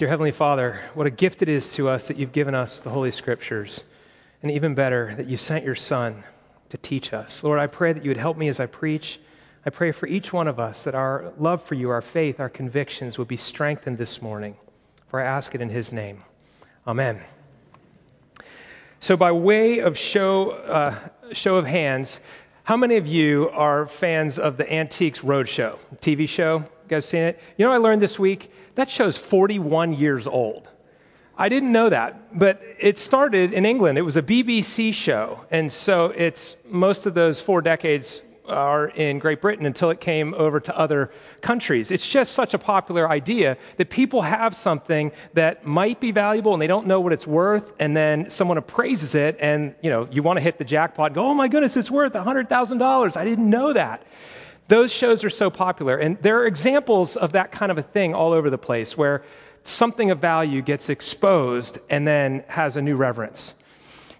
Dear Heavenly Father, what a gift it is to us that you've given us the Holy Scriptures, and even better, that you sent your Son to teach us. Lord, I pray that you would help me as I preach. I pray for each one of us that our love for you, our faith, our convictions would be strengthened this morning. For I ask it in his name. Amen. So, by way of show, uh, show of hands, how many of you are fans of the Antiques Roadshow TV show? Guys seen it? You know, I learned this week that show's 41 years old. I didn't know that, but it started in England. It was a BBC show, and so it's most of those four decades are in Great Britain until it came over to other countries. It's just such a popular idea that people have something that might be valuable and they don't know what it's worth, and then someone appraises it, and you know you want to hit the jackpot. go, oh my goodness, it's worth hundred thousand dollars. I didn't know that. Those shows are so popular, and there are examples of that kind of a thing all over the place where something of value gets exposed and then has a new reverence.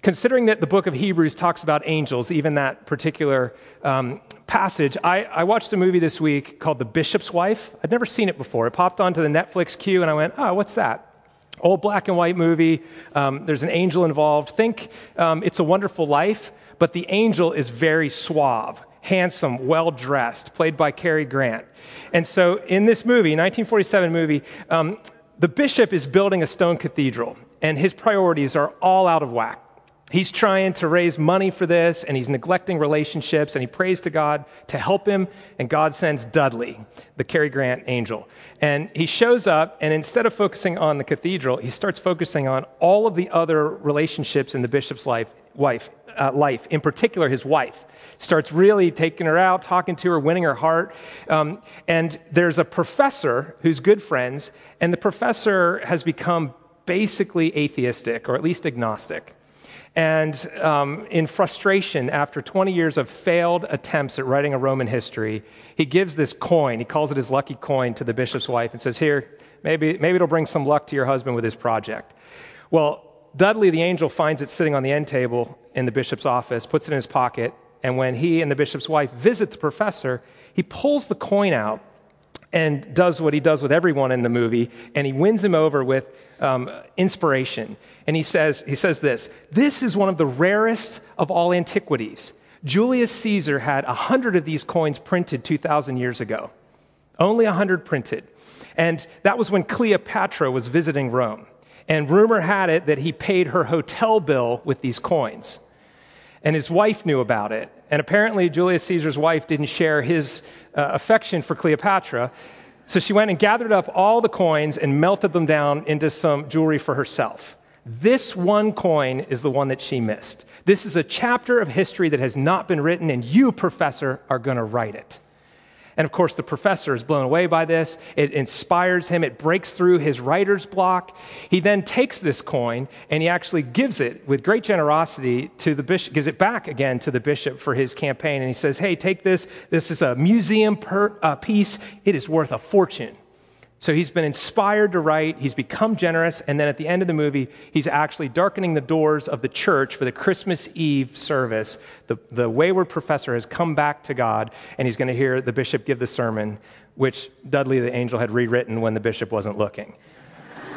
Considering that the book of Hebrews talks about angels, even that particular um, passage, I, I, watched a movie this week called The Bishop's Wife. I'd never seen it before. It popped onto the Netflix queue, and I went, oh, what's that? Old black and white movie. Um, there's an angel involved. Think um, It's a Wonderful Life, but the angel is very suave handsome, well dressed, played by Cary Grant. And so in this movie, 1947 movie, um, the bishop is building a stone cathedral, and his priorities are all out of whack. He's trying to raise money for this and he's neglecting relationships and he prays to God to help him. And God sends Dudley, the Cary Grant angel. And he shows up and instead of focusing on the cathedral, he starts focusing on all of the other relationships in the bishop's life, wife, uh, life, in particular his wife. Starts really taking her out, talking to her, winning her heart. Um, and there's a professor who's good friends, and the professor has become basically atheistic or at least agnostic. And um, in frustration, after 20 years of failed attempts at writing a Roman history, he gives this coin. He calls it his lucky coin to the bishop's wife and says, Here, maybe, maybe it'll bring some luck to your husband with his project. Well, Dudley the angel finds it sitting on the end table in the bishop's office, puts it in his pocket, and when he and the bishop's wife visit the professor, he pulls the coin out and does what he does with everyone in the movie, and he wins him over with um, inspiration. And he says, he says this This is one of the rarest of all antiquities. Julius Caesar had a hundred of these coins printed 2,000 years ago. Only a hundred printed. And that was when Cleopatra was visiting Rome. And rumor had it that he paid her hotel bill with these coins. And his wife knew about it. And apparently, Julius Caesar's wife didn't share his uh, affection for Cleopatra. So she went and gathered up all the coins and melted them down into some jewelry for herself. This one coin is the one that she missed. This is a chapter of history that has not been written, and you, professor, are going to write it. And of course, the professor is blown away by this. It inspires him, it breaks through his writer's block. He then takes this coin and he actually gives it with great generosity to the bishop, gives it back again to the bishop for his campaign. And he says, Hey, take this. This is a museum per, uh, piece, it is worth a fortune. So he's been inspired to write, he's become generous, and then at the end of the movie, he's actually darkening the doors of the church for the Christmas Eve service. The, the wayward professor has come back to God, and he's going to hear the bishop give the sermon, which Dudley the angel had rewritten when the bishop wasn't looking.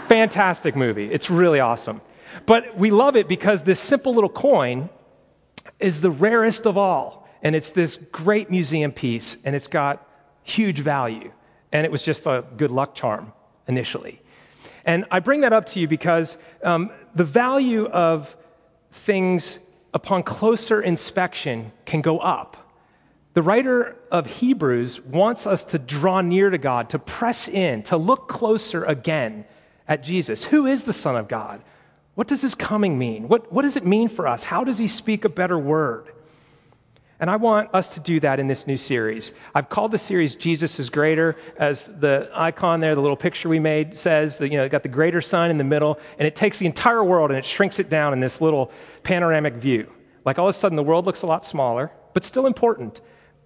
Fantastic movie. It's really awesome. But we love it because this simple little coin is the rarest of all, and it's this great museum piece, and it's got huge value and it was just a good luck charm initially. And I bring that up to you because um, the value of things upon closer inspection can go up. The writer of Hebrews wants us to draw near to God, to press in, to look closer again at Jesus. Who is the Son of God? What does his coming mean? What, what does it mean for us? How does he speak a better word? And I want us to do that in this new series. I've called the series Jesus is Greater, as the icon there, the little picture we made says, that, you know, it got the greater sign in the middle, and it takes the entire world and it shrinks it down in this little panoramic view. Like all of a sudden, the world looks a lot smaller, but still important,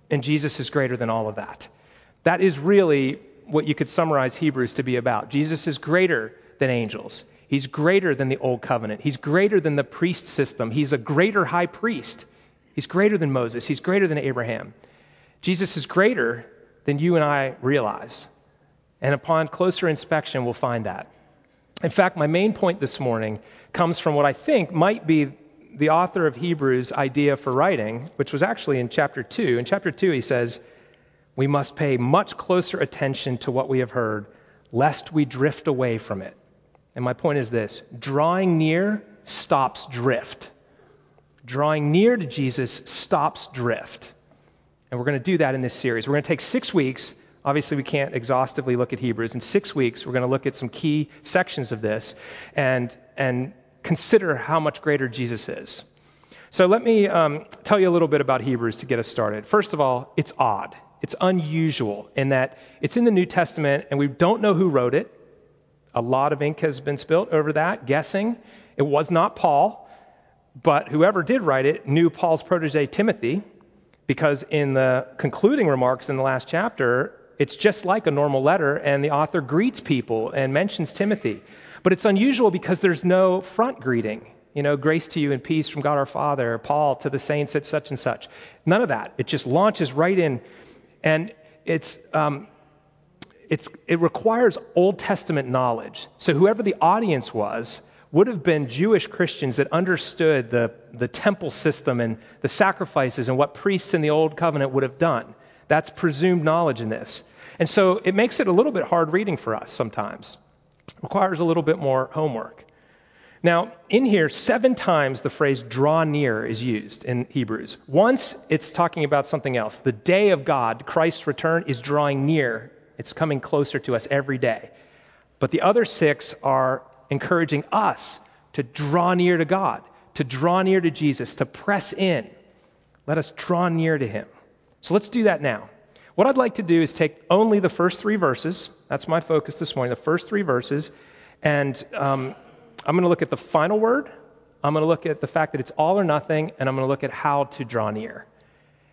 and Jesus is greater than all of that. That is really what you could summarize Hebrews to be about. Jesus is greater than angels. He's greater than the old covenant. He's greater than the priest system. He's a greater high priest. He's greater than Moses, he's greater than Abraham. Jesus is greater than you and I realize. And upon closer inspection, we'll find that. In fact, my main point this morning comes from what I think might be the author of Hebrews' idea for writing, which was actually in chapter 2. In chapter 2, he says, We must pay much closer attention to what we have heard, lest we drift away from it. And my point is this drawing near stops drift. Drawing near to Jesus stops drift. And we're going to do that in this series. We're going to take six weeks. Obviously, we can't exhaustively look at Hebrews. In six weeks, we're going to look at some key sections of this and, and consider how much greater Jesus is. So, let me um, tell you a little bit about Hebrews to get us started. First of all, it's odd. It's unusual in that it's in the New Testament and we don't know who wrote it. A lot of ink has been spilt over that, guessing. It was not Paul, but whoever did write it knew Paul's protege, Timothy, because in the concluding remarks in the last chapter, it's just like a normal letter, and the author greets people and mentions Timothy. But it's unusual because there's no front greeting. You know, grace to you and peace from God our Father, Paul to the saints at such and such. None of that. It just launches right in. And it's, um, it's, it requires Old Testament knowledge. So whoever the audience was would have been Jewish Christians that understood the, the temple system and the sacrifices and what priests in the Old Covenant would have done. That's presumed knowledge in this. And so it makes it a little bit hard reading for us sometimes. It requires a little bit more homework. Now, in here, seven times the phrase draw near is used in Hebrews. Once it's talking about something else. The day of God, Christ's return, is drawing near, it's coming closer to us every day. But the other six are encouraging us to draw near to God, to draw near to Jesus, to press in. Let us draw near to him. So let's do that now. What I'd like to do is take only the first three verses. That's my focus this morning, the first three verses. And um, I'm going to look at the final word. I'm going to look at the fact that it's all or nothing. And I'm going to look at how to draw near.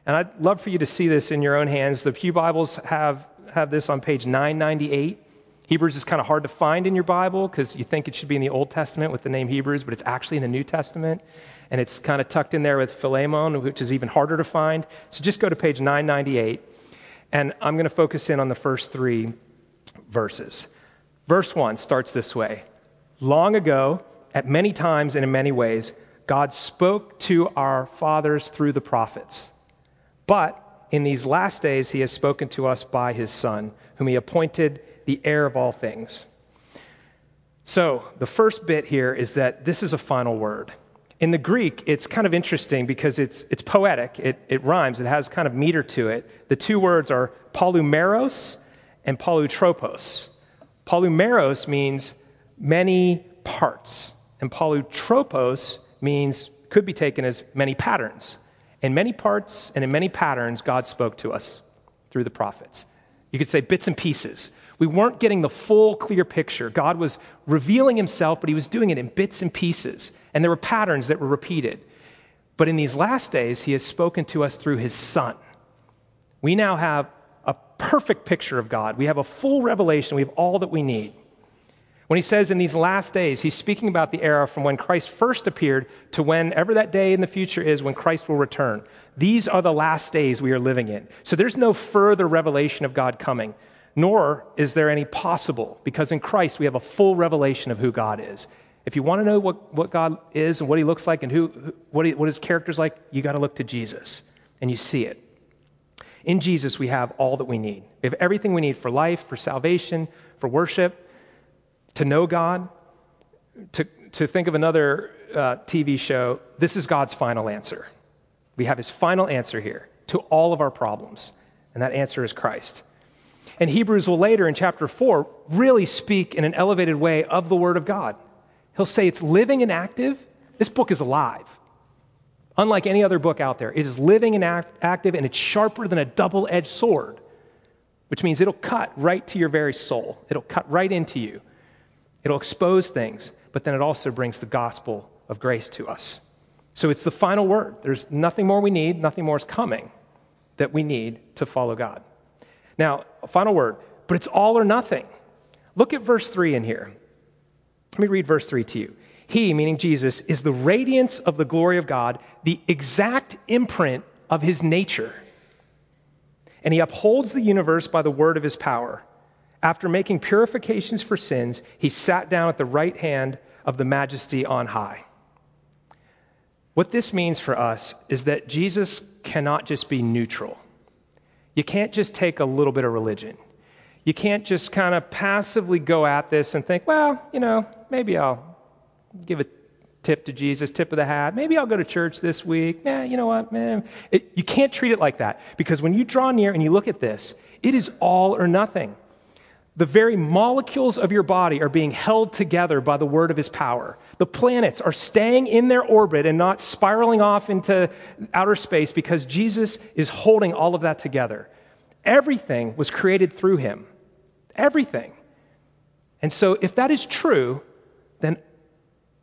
And I'd love for you to see this in your own hands. The Pew Bibles have, have this on page 998. Hebrews is kind of hard to find in your Bible because you think it should be in the Old Testament with the name Hebrews, but it's actually in the New Testament. And it's kind of tucked in there with Philemon, which is even harder to find. So just go to page 998. And I'm going to focus in on the first three verses. Verse 1 starts this way Long ago, at many times and in many ways, God spoke to our fathers through the prophets. But in these last days, he has spoken to us by his Son, whom he appointed the heir of all things. So, the first bit here is that this is a final word. In the Greek, it's kind of interesting because it's, it's poetic, it, it rhymes, it has kind of meter to it. The two words are polymeros and polytropos. Polymeros means many parts, and polytropos means, could be taken as many patterns. In many parts and in many patterns, God spoke to us through the prophets. You could say bits and pieces. We weren't getting the full, clear picture. God was revealing himself, but he was doing it in bits and pieces. And there were patterns that were repeated. But in these last days, he has spoken to us through his son. We now have a perfect picture of God. We have a full revelation. We have all that we need. When he says in these last days, he's speaking about the era from when Christ first appeared to whenever that day in the future is when Christ will return. These are the last days we are living in. So there's no further revelation of God coming nor is there any possible, because in Christ we have a full revelation of who God is. If you want to know what, what God is and what he looks like and who, what, he, what his character is like, you got to look to Jesus, and you see it. In Jesus, we have all that we need. We have everything we need for life, for salvation, for worship, to know God, to, to think of another uh, TV show. This is God's final answer. We have his final answer here to all of our problems, and that answer is Christ. And Hebrews will later in chapter 4 really speak in an elevated way of the Word of God. He'll say it's living and active. This book is alive. Unlike any other book out there, it is living and act- active and it's sharper than a double edged sword, which means it'll cut right to your very soul. It'll cut right into you. It'll expose things, but then it also brings the gospel of grace to us. So it's the final word. There's nothing more we need, nothing more is coming that we need to follow God. Now, a final word, but it's all or nothing. Look at verse 3 in here. Let me read verse 3 to you. He, meaning Jesus, is the radiance of the glory of God, the exact imprint of his nature. And he upholds the universe by the word of his power. After making purifications for sins, he sat down at the right hand of the majesty on high. What this means for us is that Jesus cannot just be neutral. You can't just take a little bit of religion. You can't just kind of passively go at this and think, well, you know, maybe I'll give a tip to Jesus, tip of the hat. Maybe I'll go to church this week. Nah, you know what, man? It, you can't treat it like that because when you draw near and you look at this, it is all or nothing. The very molecules of your body are being held together by the word of his power. The planets are staying in their orbit and not spiraling off into outer space because Jesus is holding all of that together. Everything was created through him. Everything. And so, if that is true, then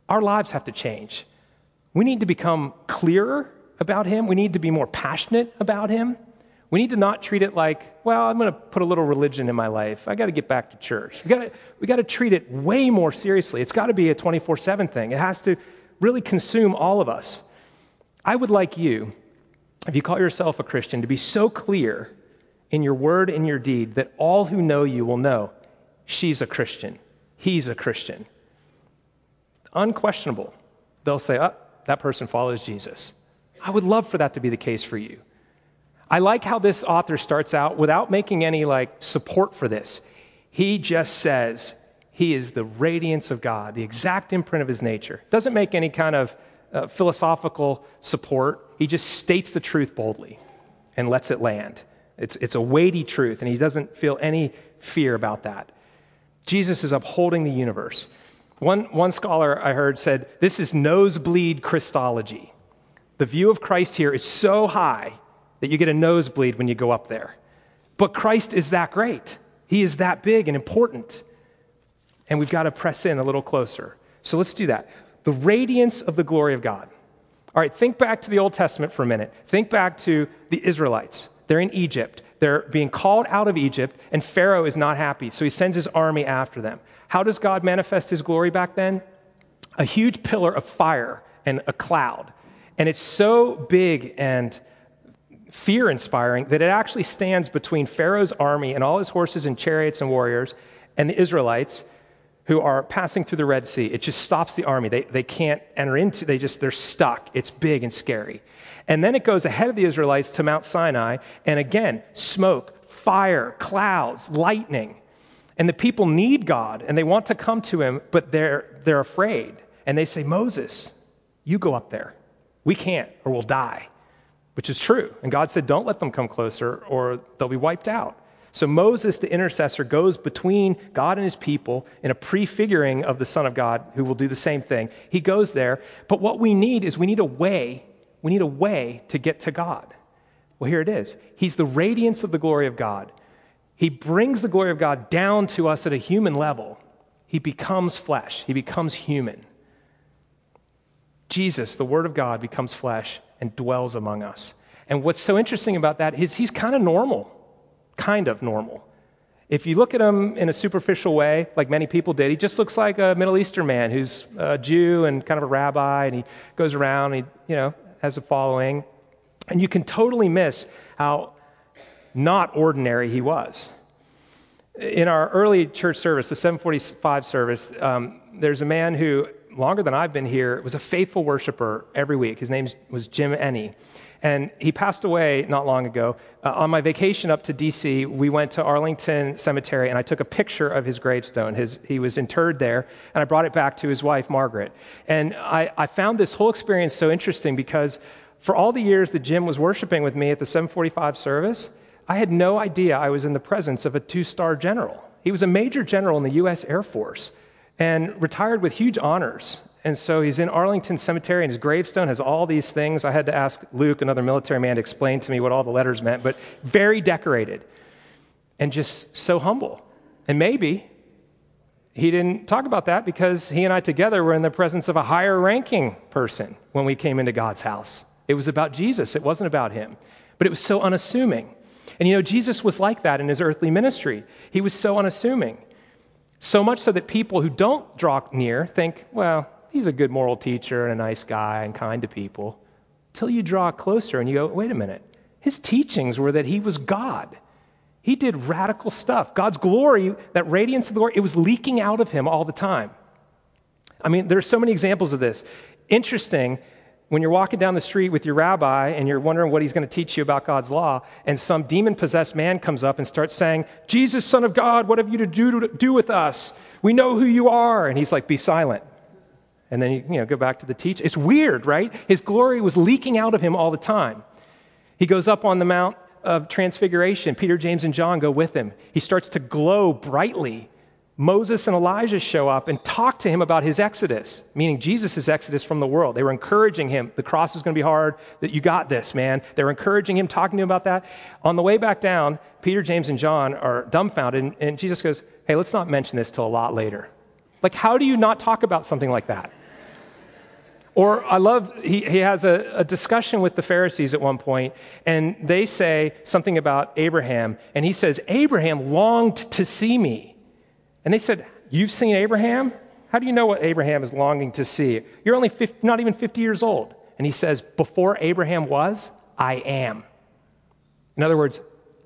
our lives have to change. We need to become clearer about him. We need to be more passionate about him. We need to not treat it like, well, I'm going to put a little religion in my life. I got to get back to church. We got to, we got to treat it way more seriously. It's got to be a 24 7 thing. It has to really consume all of us. I would like you, if you call yourself a Christian, to be so clear in your word and your deed that all who know you will know she's a Christian, he's a Christian. Unquestionable. They'll say, oh, that person follows Jesus. I would love for that to be the case for you. I like how this author starts out without making any like support for this. He just says he is the radiance of God, the exact imprint of his nature. Doesn't make any kind of uh, philosophical support. He just states the truth boldly and lets it land. It's, it's a weighty truth, and he doesn't feel any fear about that. Jesus is upholding the universe. One, one scholar I heard said, This is nosebleed Christology. The view of Christ here is so high that you get a nosebleed when you go up there. But Christ is that great. He is that big and important. And we've got to press in a little closer. So let's do that. The radiance of the glory of God. All right, think back to the Old Testament for a minute. Think back to the Israelites. They're in Egypt. They're being called out of Egypt, and Pharaoh is not happy, so he sends his army after them. How does God manifest his glory back then? A huge pillar of fire and a cloud. And it's so big and fear inspiring that it actually stands between Pharaoh's army and all his horses and chariots and warriors and the Israelites who are passing through the Red Sea. It just stops the army. They, they can't enter into, they just, they're stuck. It's big and scary. And then it goes ahead of the Israelites to Mount Sinai, and again, smoke, fire, clouds, lightning. And the people need God and they want to come to him, but they're, they're afraid. And they say, Moses, you go up there. We can't, or we'll die which is true. And God said, Don't let them come closer or they'll be wiped out. So Moses, the intercessor, goes between God and his people in a prefiguring of the Son of God who will do the same thing. He goes there. But what we need is we need a way, we need a way to get to God. Well, here it is. He's the radiance of the glory of God. He brings the glory of God down to us at a human level. He becomes flesh, he becomes human. Jesus, the Word of God, becomes flesh and dwells among us. And what's so interesting about that is he's kind of normal, kind of normal. If you look at him in a superficial way, like many people did, he just looks like a Middle Eastern man who's a Jew and kind of a rabbi, and he goes around, and he, you know, has a following. And you can totally miss how not ordinary he was. In our early church service, the 745 service, um, there's a man who longer than I've been here, was a faithful worshiper every week. His name was Jim Ennie. And he passed away not long ago. Uh, on my vacation up to DC, we went to Arlington Cemetery and I took a picture of his gravestone. His, he was interred there, and I brought it back to his wife, Margaret. And I, I found this whole experience so interesting because for all the years that Jim was worshiping with me at the 745 service, I had no idea I was in the presence of a two star general. He was a major general in the U.S. Air Force and retired with huge honors. And so he's in Arlington Cemetery, and his gravestone has all these things. I had to ask Luke, another military man, to explain to me what all the letters meant, but very decorated and just so humble. And maybe he didn't talk about that because he and I together were in the presence of a higher ranking person when we came into God's house. It was about Jesus, it wasn't about him. But it was so unassuming. And you know, Jesus was like that in his earthly ministry. He was so unassuming. So much so that people who don't draw near think, well, he's a good moral teacher and a nice guy and kind to people. Till you draw closer and you go, wait a minute. His teachings were that he was God. He did radical stuff. God's glory, that radiance of the glory, it was leaking out of him all the time. I mean, there's so many examples of this. Interesting, when you're walking down the street with your rabbi and you're wondering what he's going to teach you about God's law, and some demon possessed man comes up and starts saying, Jesus, Son of God, what have you to do, to do with us? We know who you are. And he's like, Be silent. And then you, you know, go back to the teach. It's weird, right? His glory was leaking out of him all the time. He goes up on the Mount of Transfiguration. Peter, James, and John go with him. He starts to glow brightly. Moses and Elijah show up and talk to him about his exodus, meaning Jesus' exodus from the world. They were encouraging him. The cross is going to be hard, that you got this, man. They're encouraging him, talking to him about that. On the way back down, Peter, James, and John are dumbfounded, and, and Jesus goes, Hey, let's not mention this till a lot later. Like, how do you not talk about something like that? Or I love, he, he has a, a, discussion with the Pharisees at one point, and they say something about Abraham, and he says, Abraham longed to see me. And they said, You've seen Abraham? How do you know what Abraham is longing to see? You're only 50, not even 50 years old. And he says, Before Abraham was, I am. In other words,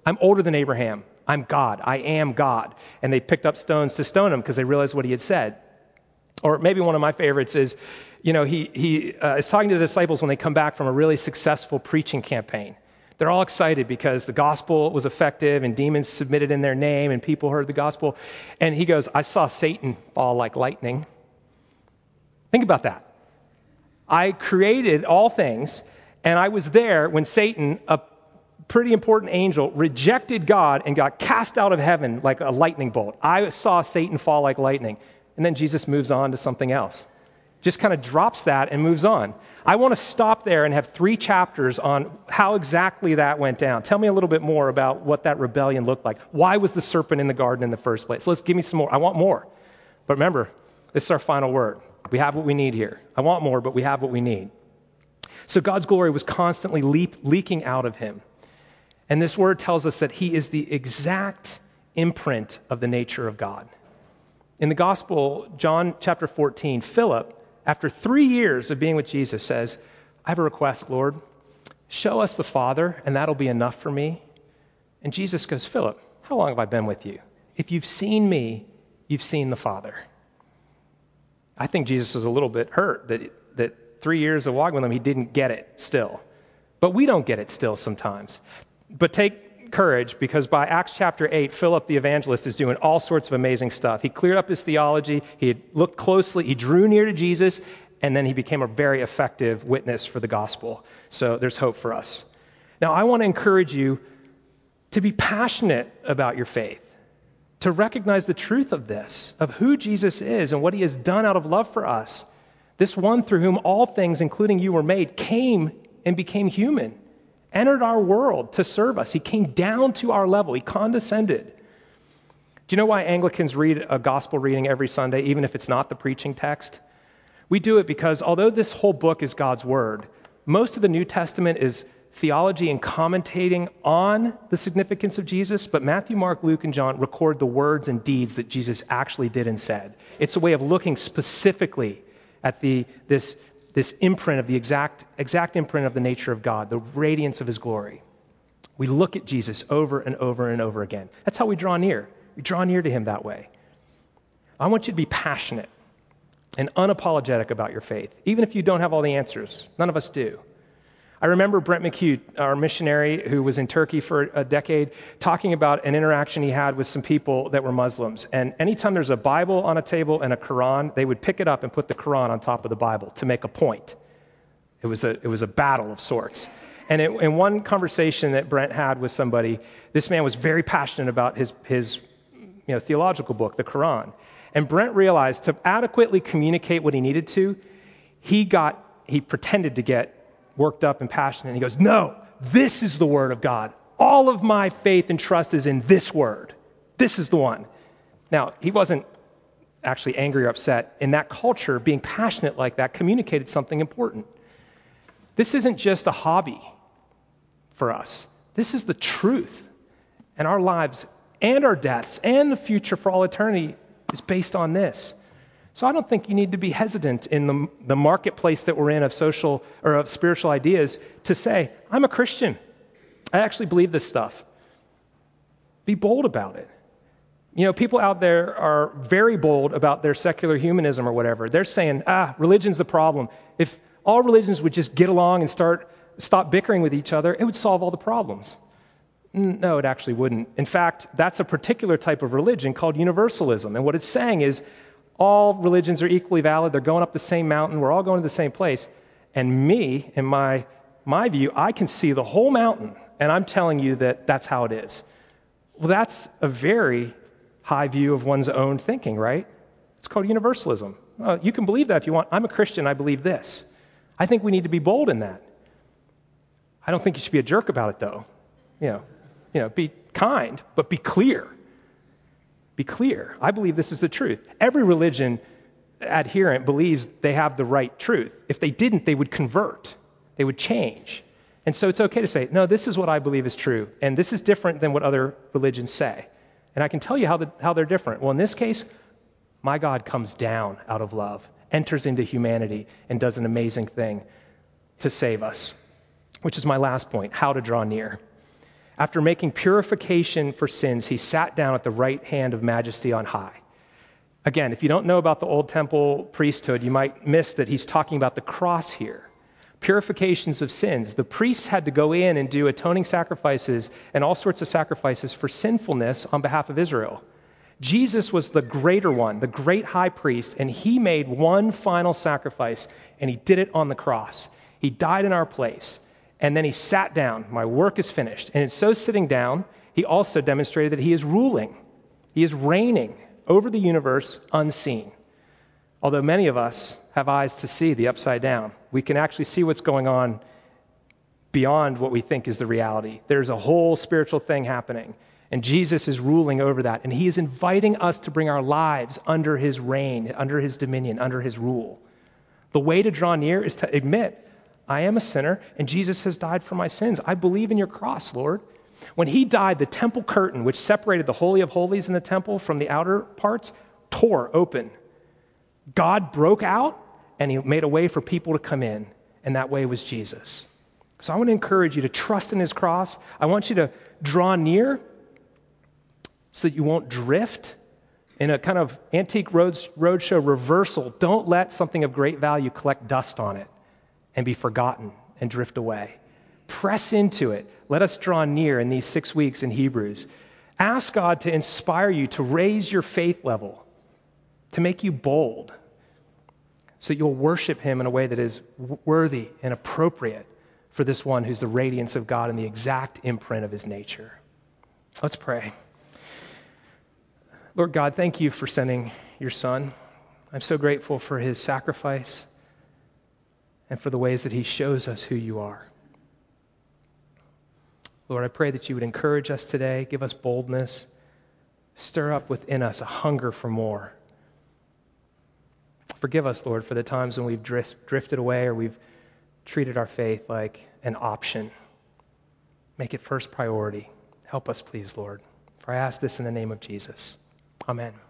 I'm older than Abraham. I'm God. I am God. And they picked up stones to stone him because they realized what he had said. Or maybe one of my favorites is you know, he, he uh, is talking to the disciples when they come back from a really successful preaching campaign. They're all excited because the gospel was effective and demons submitted in their name and people heard the gospel. And he goes, I saw Satan fall like lightning. Think about that. I created all things, and I was there when Satan, a pretty important angel, rejected God and got cast out of heaven like a lightning bolt. I saw Satan fall like lightning. And then Jesus moves on to something else just kind of drops that and moves on. I want to stop there and have three chapters on how exactly that went down. Tell me a little bit more about what that rebellion looked like. Why was the serpent in the garden in the first place? Let's give me some more. I want more. But remember, this is our final word. We have what we need here. I want more, but we have what we need. So God's glory was constantly leap, leaking out of him. And this word tells us that he is the exact imprint of the nature of God. In the gospel, John chapter 14, Philip after three years of being with Jesus, says, I have a request, Lord. Show us the Father, and that'll be enough for me. And Jesus goes, Philip, how long have I been with you? If you've seen me, you've seen the Father. I think Jesus was a little bit hurt that, that three years of walking with him, he didn't get it still. But we don't get it still sometimes. But courage because by Acts chapter 8, Philip the evangelist is doing all sorts of amazing stuff. He cleared up his theology, he looked closely, he drew near to Jesus, and then he became a very effective witness for the gospel. So there's hope for us. Now, I want to encourage you to be passionate about your faith, to recognize the truth of this, of who Jesus is and what he has done out of love for us. This one through whom all things, including you, were made, came and became human entered our world to serve us. He came down to our level, He condescended. Do you know why Anglicans read a gospel reading every Sunday, even if it's not the preaching text? We do it because although this whole book is God's word, most of the New Testament is theology and commentating on the significance of Jesus, but Matthew, Mark, Luke, and John record the words and deeds that Jesus actually did and said. It's a way of looking specifically at the, this this imprint of the exact, exact imprint of the nature of God, the radiance of his glory. We look at Jesus over and over and over again. That's how we draw near. We draw near to him that way. I want you to be passionate and unapologetic about your faith, even if you don't have all the answers. None of us do. I remember Brent McHugh, our missionary who was in Turkey for a decade, talking about an interaction he had with some people that were Muslims. And anytime there's a Bible on a table and a Quran, they would pick it up and put the Quran on top of the Bible to make a point. It was a, it was a battle of sorts. And it, in one conversation that Brent had with somebody, this man was very passionate about his, his you know, theological book, the Quran. And Brent realized to adequately communicate what he needed to, he got he pretended to get worked up and passionate. And he goes, No, this is the word of God. All of my faith and trust is in this word. This is the one. Now, he wasn't actually angry or upset. In that culture, being passionate like that communicated something important. This isn't just a hobby for us, this is the truth. And our lives and our deaths and the future for all eternity is based on this. So I don't think you need to be hesitant in the, the marketplace that we're in of social or of spiritual ideas to say, I'm a Christian. I actually believe this stuff. Be bold about it. You know, people out there are very bold about their secular humanism or whatever. They're saying, ah, religion's the problem. If all religions would just get along and start stop bickering with each other, it would solve all the problems. No, it actually wouldn't. In fact, that's a particular type of religion called universalism. And what it's saying is all religions are equally valid. They're going up the same mountain. We're all going to the same place. And me, in my, my view, I can see the whole mountain, and I'm telling you that that's how it is. Well, that's a very high view of one's own thinking, right? It's called universalism. Well, you can believe that if you want. I'm a Christian, I believe this. I think we need to be bold in that. I don't think you should be a jerk about it, though. You know, you know, be kind, but be clear. Be clear. I believe this is the truth. Every religion adherent believes they have the right truth. If they didn't, they would convert, they would change. And so it's okay to say, no, this is what I believe is true, and this is different than what other religions say. And I can tell you how, the, how they're different. Well, in this case, my God comes down out of love, enters into humanity, and does an amazing thing to save us which is my last point how to draw near. After making purification for sins, he sat down at the right hand of majesty on high. Again, if you don't know about the Old Temple priesthood, you might miss that he's talking about the cross here. Purifications of sins. The priests had to go in and do atoning sacrifices and all sorts of sacrifices for sinfulness on behalf of Israel. Jesus was the greater one, the great high priest, and he made one final sacrifice, and he did it on the cross. He died in our place. And then he sat down. My work is finished. And so sitting down, he also demonstrated that he is ruling, he is reigning over the universe unseen. Although many of us have eyes to see the upside down, we can actually see what's going on beyond what we think is the reality. There's a whole spiritual thing happening. And Jesus is ruling over that. And he is inviting us to bring our lives under his reign, under his dominion, under his rule. The way to draw near is to admit I am a sinner, and Jesus has died for my sins. I believe in your cross, Lord. When he died, the temple curtain, which separated the Holy of Holies in the temple from the outer parts, tore open. God broke out, and he made a way for people to come in, and that way was Jesus. So I want to encourage you to trust in his cross. I want you to draw near so that you won't drift in a kind of antique roads, roadshow reversal. Don't let something of great value collect dust on it and be forgotten and drift away. Press into it. Let us draw near in these six weeks in Hebrews. Ask God to inspire you to raise your faith level, to make you bold, so that you'll worship Him in a way that is worthy and appropriate for this one who's the radiance of God and the exact imprint of His nature. Let's pray. Lord God, thank you for sending your Son. I'm so grateful for His sacrifice and for the ways that He shows us who you are. Lord, I pray that you would encourage us today, give us boldness, stir up within us a hunger for more. Forgive us, Lord, for the times when we've drifted away or we've treated our faith like an option. Make it first priority. Help us, please, Lord. For I ask this in the name of Jesus. Amen.